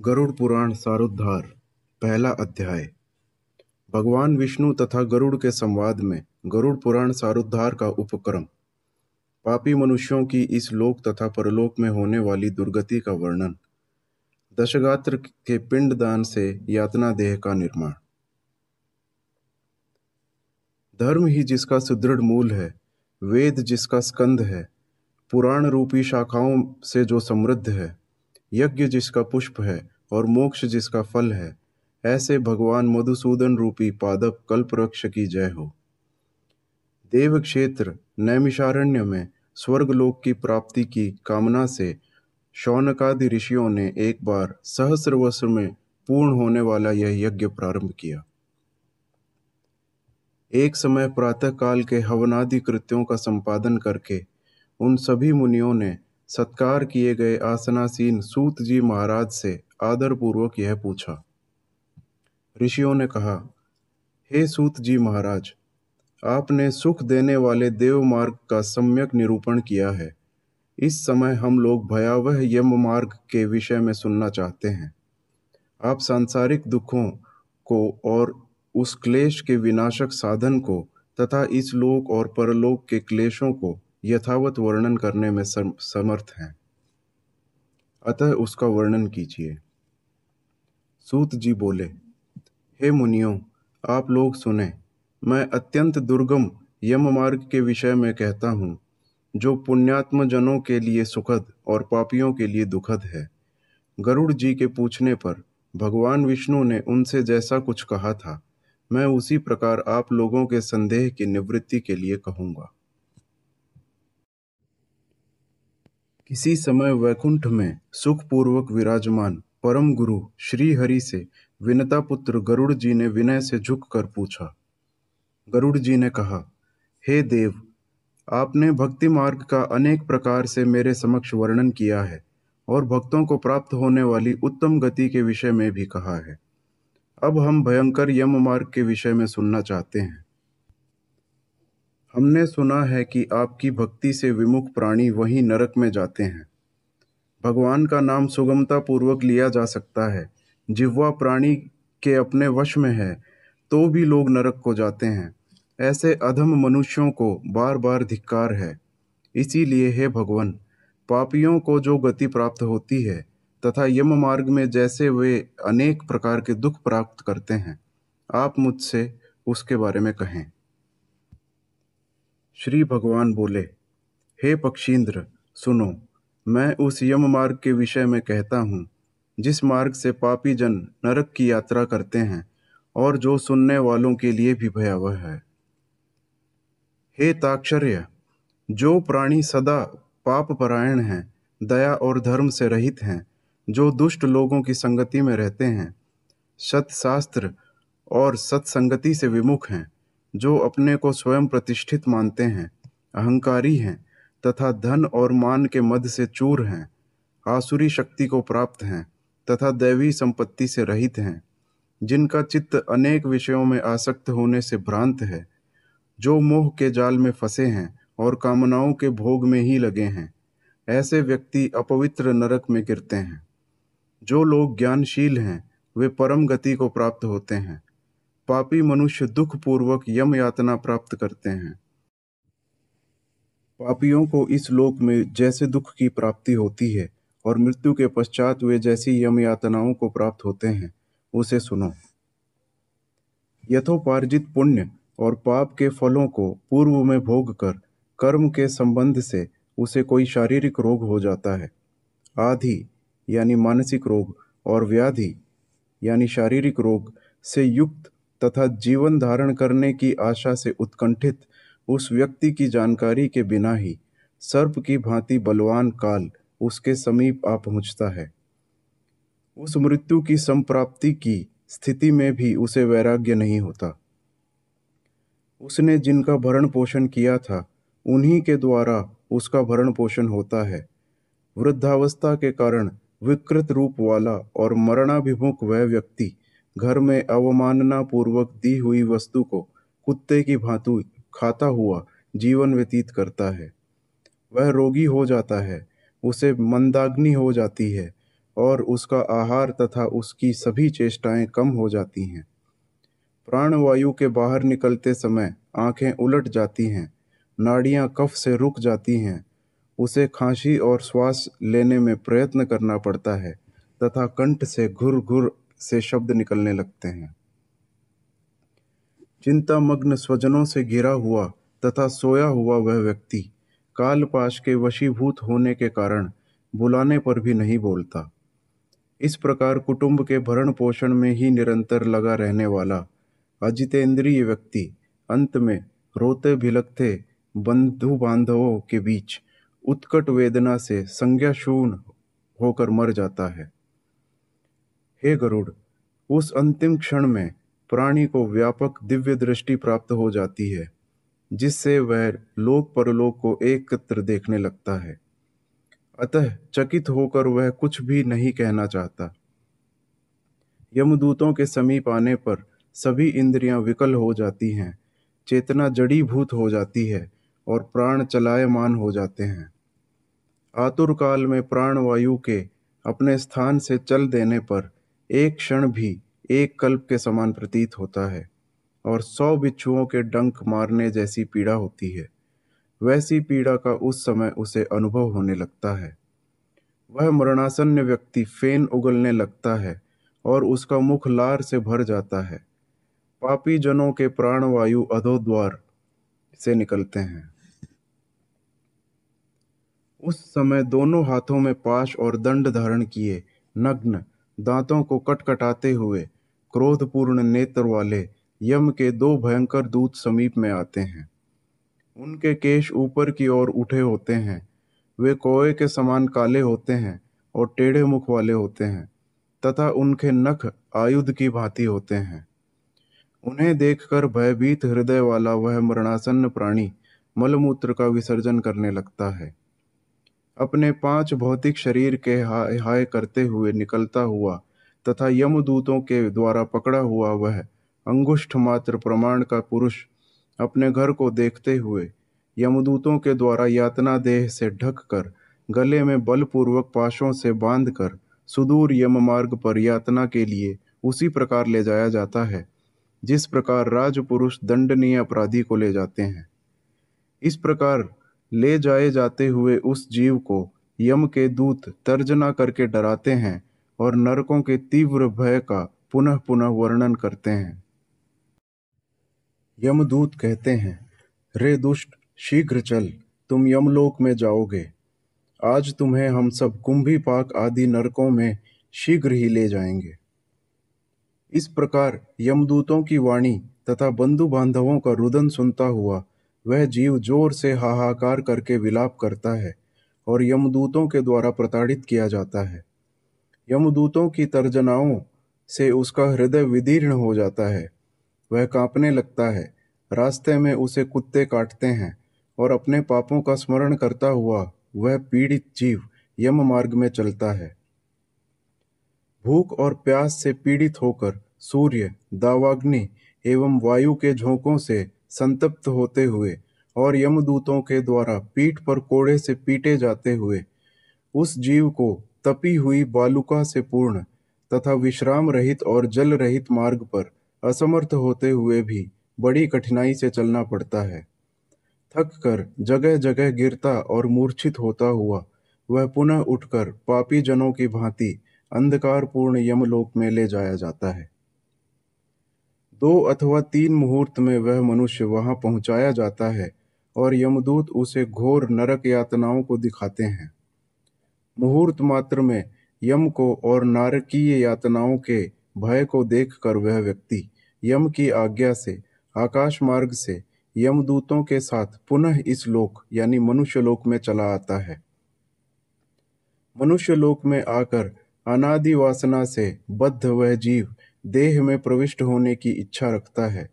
गरुड़ पुराण सारोद्धार, पहला अध्याय। भगवान विष्णु तथा गरुड़ के संवाद में गरुड़ पुराण सारोद्धार का उपक्रम। पापी मनुष्यों की इस लोक तथा परलोक में होने वाली दुर्गति का वर्णन। दशगात्र के पिंडदान से यातना देह का निर्माण। धर्म ही जिसका सुदृढ़ मूल है, वेद जिसका स्कंद है, पुराण रूपी शाखाओं से जो समृद्ध है यज्ञ जिसका पुष्प है और मोक्ष जिसका फल है, ऐसे भगवान मधुसूदन रूपी पादप कल्पवृक्ष की जय हो। देव क्षेत्र नैमिषारण्य में स्वर्गलोक की प्राप्ति की कामना से शौनकादि ऋषियों ने एक बार सहस्र वर्ष में पूर्ण होने वाला यह यज्ञ प्रारंभ किया। एक समय प्रातः काल के हवनादि कृत्यों का संपादन करके उन सभी मुनियों ने सत्कार किए गए आसनासीन सूत जी महाराज से आदरपूर्वक यह पूछा। ऋषियों ने कहा, हे सूत जी महाराज, आपने सुख देने वाले देव मार्ग का सम्यक निरूपण किया है। इस समय हम लोग भयावह यम मार्ग के विषय में सुनना चाहते हैं। आप सांसारिक दुखों को और उस क्लेश के विनाशक साधन को तथा इस लोक और परलोक के क्लेशों को यथावत वर्णन करने में समर्थ हैं। अतः उसका वर्णन कीजिए। सूत जी बोले, हे मुनियों, आप लोग सुने, मैं अत्यंत दुर्गम यम मार्ग के विषय में कहता हूँ, जो पुण्यात्म जनों के लिए सुखद और पापियों के लिए दुखद है। गरुड़ जी के पूछने पर भगवान विष्णु ने उनसे जैसा कुछ कहा था, मैं उसी प्रकार आप लोगों के संदेह की निवृत्ति के लिए कहूँगा। किसी समय वैकुंठ में सुखपूर्वक विराजमान परम गुरु श्री हरि से विनता पुत्र गरुड़ जी ने विनय से झुककर पूछा। गरुड़ जी ने कहा, हे देव, आपने भक्ति मार्ग का अनेक प्रकार से मेरे समक्ष वर्णन किया है और भक्तों को प्राप्त होने वाली उत्तम गति के विषय में भी कहा है। अब हम भयंकर यम मार्ग के विषय में सुनना चाहते हैं। हमने सुना है कि आपकी भक्ति से विमुख प्राणी वहीं नरक में जाते हैं। भगवान का नाम सुगमता पूर्वक लिया जा सकता है। जिह्वा प्राणी के अपने वश में है तो भी लोग नरक को जाते हैं। ऐसे अधम मनुष्यों को बार बार धिक्कार है। इसीलिए हे भगवान, पापियों को जो गति प्राप्त होती है, तथा यम मार्ग में जैसे वे अनेक प्रकार के दुख प्राप्त करते हैं, आप मुझसे उसके बारे में कहें। श्री भगवान बोले, हे पक्षींद्र, सुनो, मैं उस यम मार्ग के विषय में कहता हूँ, जिस मार्ग से पापी जन नरक की यात्रा करते हैं और जो सुनने वालों के लिए भी भयावह है। हे ताक्षर्य, जो प्राणी सदा पाप परायण हैं, दया और धर्म से रहित हैं, जो दुष्ट लोगों की संगति में रहते हैं, सत्शास्त्र और सत्संगति से विमुख हैं जो अपने को स्वयं प्रतिष्ठित मानते हैं, अहंकारी हैं, तथा धन और मान के मद से चूर हैं, आसुरी शक्ति को प्राप्त हैं, तथा दैवी संपत्ति से रहित हैं, जिनका चित्त अनेक विषयों में आसक्त होने से भ्रांत है, जो मोह के जाल में फंसे हैं और कामनाओं के भोग में ही लगे हैं, ऐसे व्यक्ति अपवित्र नरक में गिरते हैं। जो लोग ज्ञानशील हैं, वे परम गति को प्राप्त होते हैं पापी मनुष्य दुख पूर्वक यम यातना प्राप्त करते हैं। पापियों को इस लोक में जैसे दुख की प्राप्ति होती है और मृत्यु के पश्चात वे जैसी यम यातनाओं को प्राप्त होते हैं, उसे सुनो। यथोपार्जित पुण्य और पाप के फलों को पूर्व में भोग कर कर्म के संबंध से उसे कोई शारीरिक रोग हो जाता है। आधि, यानी मानसिक रोग, और व्याधि, यानी शारीरिक रोग से युक्त तथा जीवन धारण करने की आशा से उत्कंठित उस व्यक्ति की जानकारी के बिना ही सर्प की भांति बलवान काल उसके समीप आ पहुँचता है। उस मृत्यु की संप्राप्ति की स्थिति में भी उसे वैराग्य नहीं होता। उसने जिनका भरण पोषण किया था, उन्हीं के द्वारा उसका भरण पोषण होता है। वृद्धावस्था के कारण विकृत रूप वाला और मरणाभिमुख वह व्यक्ति घर में अवमानना पूर्वक दी हुई वस्तु को कुत्ते की भांति खाता हुआ जीवन व्यतीत करता है। वह रोगी हो जाता है, उसे मंदाग्नि हो जाती है और उसका आहार तथा उसकी सभी चेष्टाएँ कम हो जाती हैं। प्राणवायु के बाहर निकलते समय आँखें उलट जाती हैं, नाड़ियाँ कफ से रुक जाती हैं, उसे खांसी और श्वास लेने में प्रयत्न करना पड़ता है तथा कंठ से घुर घुर से शब्द निकलने लगते हैं। चिंतामग्न स्वजनों से घिरा हुआ तथा सोया हुआ वह व्यक्ति कालपाश के वशीभूत होने के कारण बुलाने पर भी नहीं बोलता। इस प्रकार कुटुंब के भरण पोषण में ही निरंतर लगा रहने वाला अजितेंद्रिय व्यक्ति अंत में रोते भिलकते बंधु बांधवों के बीच उत्कट वेदना से संज्ञाशून होकर मर जाता है। हे गरुड़, उस अंतिम क्षण में प्राणी को व्यापक दिव्य दृष्टि प्राप्त हो जाती है, जिससे वह लोक परलोक को एकत्र देखने लगता है। अतः चकित होकर वह कुछ भी नहीं कहना चाहता। यमदूतों के समीप आने पर सभी इंद्रियाँ विकल हो जाती हैं, चेतना जड़ीभूत हो जाती है और प्राण चलायमान हो जाते हैं। आतुर काल में प्राणवायु के अपने स्थान से चल देने पर एक क्षण भी एक कल्प के समान प्रतीत होता है, और सौ बिच्छुओं के डंक मारने जैसी पीड़ा होती है। वैसी पीड़ा का उस समय उसे अनुभव होने लगता है। वह मरणासन्न व्यक्ति फेन उगलने लगता है, और उसका मुख लार से भर जाता है। पापी जनों के प्राणवायु अधोद्वार से निकलते हैं। उस समय दोनों हाथों में पाश और दंड धारण किए नग्न दांतों को कटकटाते हुए, क्रोधपूर्ण नेत्र वाले यम के दो भयंकर दूत समीप में आते हैं। उनके केश ऊपर की ओर उठे होते हैं। वे कोए के समान काले होते हैं और टेढ़े मुख वाले होते हैं, तथा उनके नख आयुध की भांति होते हैं। उन्हें देखकर भयभीत हृदय वाला वह मरणासन्न प्राणी मलमूत्र का विसर्जन करने लगता है। अपने पाँच भौतिक शरीर के हाय हाय करते हुए निकलता हुआ तथा यमदूतों के द्वारा पकड़ा हुआ वह अंगुष्ठ मात्र प्रमाण का पुरुष अपने घर को देखते हुए यमदूतों के द्वारा यातना देह से ढक कर गले में बलपूर्वक पाशों से बांधकर सुदूर यम मार्ग पर यातना के लिए उसी प्रकार ले जाया जाता है, जिस प्रकार राजपुरुष दंडनीय अपराधी को ले जाते हैं। इस प्रकार ले जाए जाते हुए उस जीव को यम के दूत तर्जना करके डराते हैं और नरकों के तीव्र भय का पुनः पुनः वर्णन करते हैं। यमदूत कहते हैं, रे दुष्ट, शीघ्र चल, तुम यमलोक में जाओगे। आज तुम्हें हम सब कुंभी पाक आदि नरकों में शीघ्र ही ले जाएँगे। इस प्रकार यमदूतों की वाणी तथा बंधु बांधवों का रुदन सुनता हुआ वह जीव ज़ोर से हाहाकार करके विलाप करता है और यमदूतों के द्वारा प्रताड़ित किया जाता है। यमदूतों की तर्जनाओं से उसका हृदय विदीर्ण हो जाता है। वह कांपने लगता है। रास्ते में उसे कुत्ते काटते हैं और अपने पापों का स्मरण करता हुआ वह पीड़ित जीव यम मार्ग में चलता है। भूख और प्यास से पीड़ित होकर सूर्य, दावाग्नि एवं वायु के झोंकों से संतप्त होते हुए और यमदूतों के द्वारा पीठ पर कोड़े से पीटे जाते हुए, उस जीव को तपी हुई बालुका से पूर्ण तथा विश्राम रहित और जल रहित मार्ग पर असमर्थ होते हुए भी बड़ी कठिनाई से चलना पड़ता है। थक कर जगह जगह गिरता और मूर्छित होता हुआ, वह पुनः उठकर पापी जनों की भांति अंधकारपूर्ण यमलोक में ले जाया जाता है। दो अथवा तीन मुहूर्त में वह मनुष्य वहाँ पहुँचाया जाता है और यमदूत उसे घोर नरक यातनाओं को दिखाते हैं। मुहूर्त मात्र में यम को और नारकीय यातनाओं के भय को देखकर वह व्यक्ति यम की आज्ञा से, आकाश मार्ग से, यमदूतों के साथ पुनः इस लोक, यानी मनुष्य लोक में चला आता है। मनुष्य लोक में आकर अनादि वासना से बद्ध वह जीव देह में प्रविष्ट होने की इच्छा रखता है।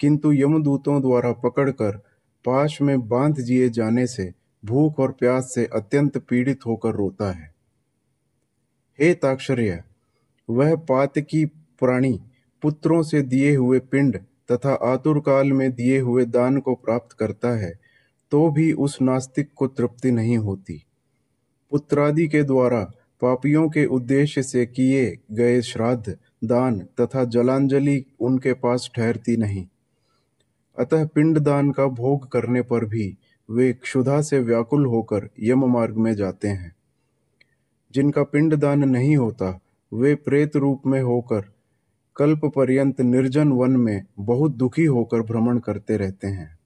किंतु यमदूतों द्वारा पकड़कर पाश में बाँध दिए जाने से भूख और प्यास से अत्यंत पीड़ित होकर रोता है। हे ताक्षर्य, वह पातकी प्राणी पुत्रों से दिए हुए पिंड तथा आतुर काल में दिए हुए दान को प्राप्त करता है तो भी उस नास्तिक को तृप्ति नहीं होती। पुत्रादि के द्वारा पापियों के उद्देश्य से किए गए श्राद्ध दान तथा जलांजलि उनके पास ठहरती नहीं। अतः पिंडदान का भोग करने पर भी वे क्षुधा से व्याकुल होकर यम मार्ग में जाते हैं। जिनका पिंडदान नहीं होता, वे प्रेत रूप में होकर, कल्प पर्यंत निर्जन वन में बहुत दुखी होकर भ्रमण करते रहते हैं।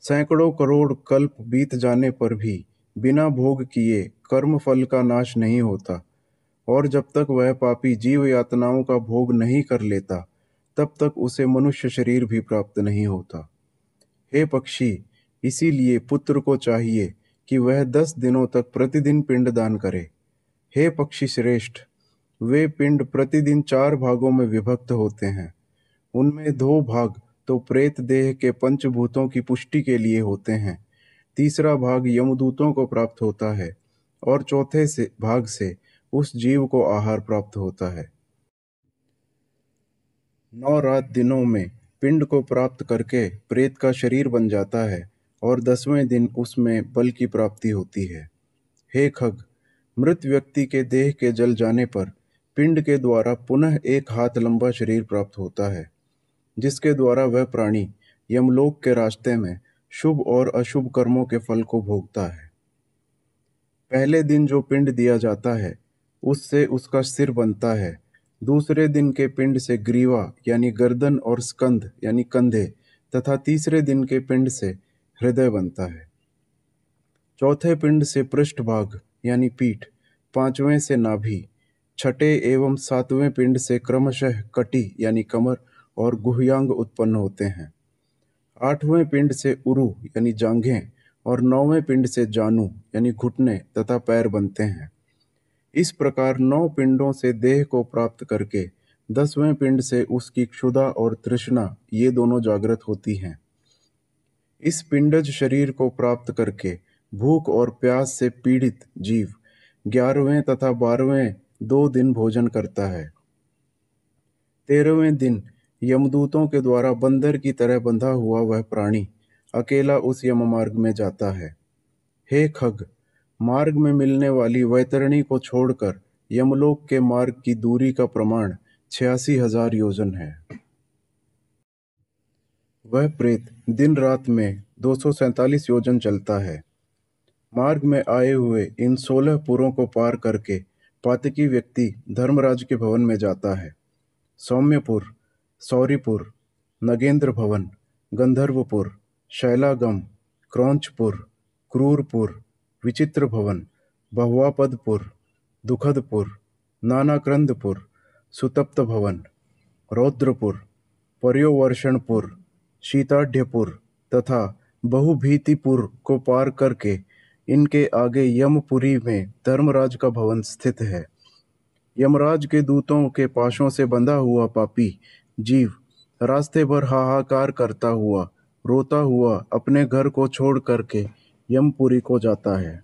सैकड़ों करोड़ कल्प बीत जाने पर भी बिना भोग किए कर्म फल का नाश नहीं होता। और जब तक वह पापी जीव यातनाओं का भोग नहीं कर लेता, तब तक उसे मनुष्य शरीर भी प्राप्त नहीं होता। हे पक्षी, इसीलिए पुत्र को चाहिए कि वह दस दिनों तक प्रतिदिन पिंड दान करे। हे पक्षी श्रेष्ठ, वे पिंड प्रतिदिन चार भागों में विभक्त होते हैं। उनमें दो भाग तो प्रेत देह के पंचभूतों की पुष्टि के लिए होते हैं। तीसरा भाग यमदूतों को प्राप्त होता है और चौथे से, भाग से उस जीव को आहार प्राप्त होता है। नौ रात दिनों में पिंड को प्राप्त करके प्रेत का शरीर बन जाता है और दसवें दिन उसमें बल की प्राप्ति होती है। हे खग, मृत व्यक्ति के देह के जल जाने पर पिंड के द्वारा पुनः एक हाथ लंबा शरीर प्राप्त होता है, जिसके द्वारा वह प्राणी यमलोक के रास्ते में शुभ और अशुभ कर्मों के फल को भोगता है। पहले दिन जो पिंड दिया जाता है उससे उसका सिर बनता है। दूसरे दिन के पिंड से ग्रीवा, यानी गर्दन और स्कंध यानी कंधे, तथा तीसरे दिन के पिंड से हृदय बनता है। चौथे पिंड से पृष्ठभाग यानी पीठ, पाँचवें से नाभि, छठे एवं सातवें पिंड से क्रमशः कटी, यानी कमर और गुहयांग उत्पन्न होते हैं। आठवें पिंड से उरु, यानी जांघें, और नौवें पिंड से जानू, यानी घुटने, तथा पैर बनते हैं। इस प्रकार नौ पिंडों से देह को प्राप्त करके दसवें पिंड से उसकी क्षुदा और तृष्णा, ये दोनों जागृत होती हैं। इस पिंडज शरीर को प्राप्त करके भूख और प्यास से पीड़ित जीव ग्यारहवें तथा बारहवें दो दिन भोजन करता है। तेरहवें दिन यमदूतों के द्वारा बंदर की तरह बंधा हुआ वह प्राणी अकेला उस यम मार्ग में जाता है। हे खग मार्ग में मिलने वाली वैतरणी को छोड़कर यमलोक के मार्ग की दूरी का प्रमाण छियासी हज़ार योजन है। वह प्रेत दिन रात में दो सौ सैंतालीस योजन चलता है। मार्ग में आए हुए इन सोलह पुरों को पार करके पातकी व्यक्ति धर्मराज के भवन में जाता है। सौम्यपुर, सौरीपुर, नगेंद्र भवन, गंधर्वपुर, शैलागम, क्रौंचपुर, क्रूरपुर विचित्र भवन बहुवापदपुर, दुखदपुर, नानाक्रंदपुर सुतप्त भवन रौद्रपुर, पर्योवर्षणपुर, शीताढ़्यपुर तथा बहुभीतिपुर को पार करके इनके आगे यमपुरी में धर्मराज का भवन स्थित है। यमराज के दूतों के पाशों से बंधा हुआ पापी जीव रास्ते भर हाहाकार करता हुआ, रोता हुआ अपने घर को छोड़ करके यमपुरी को जाता है।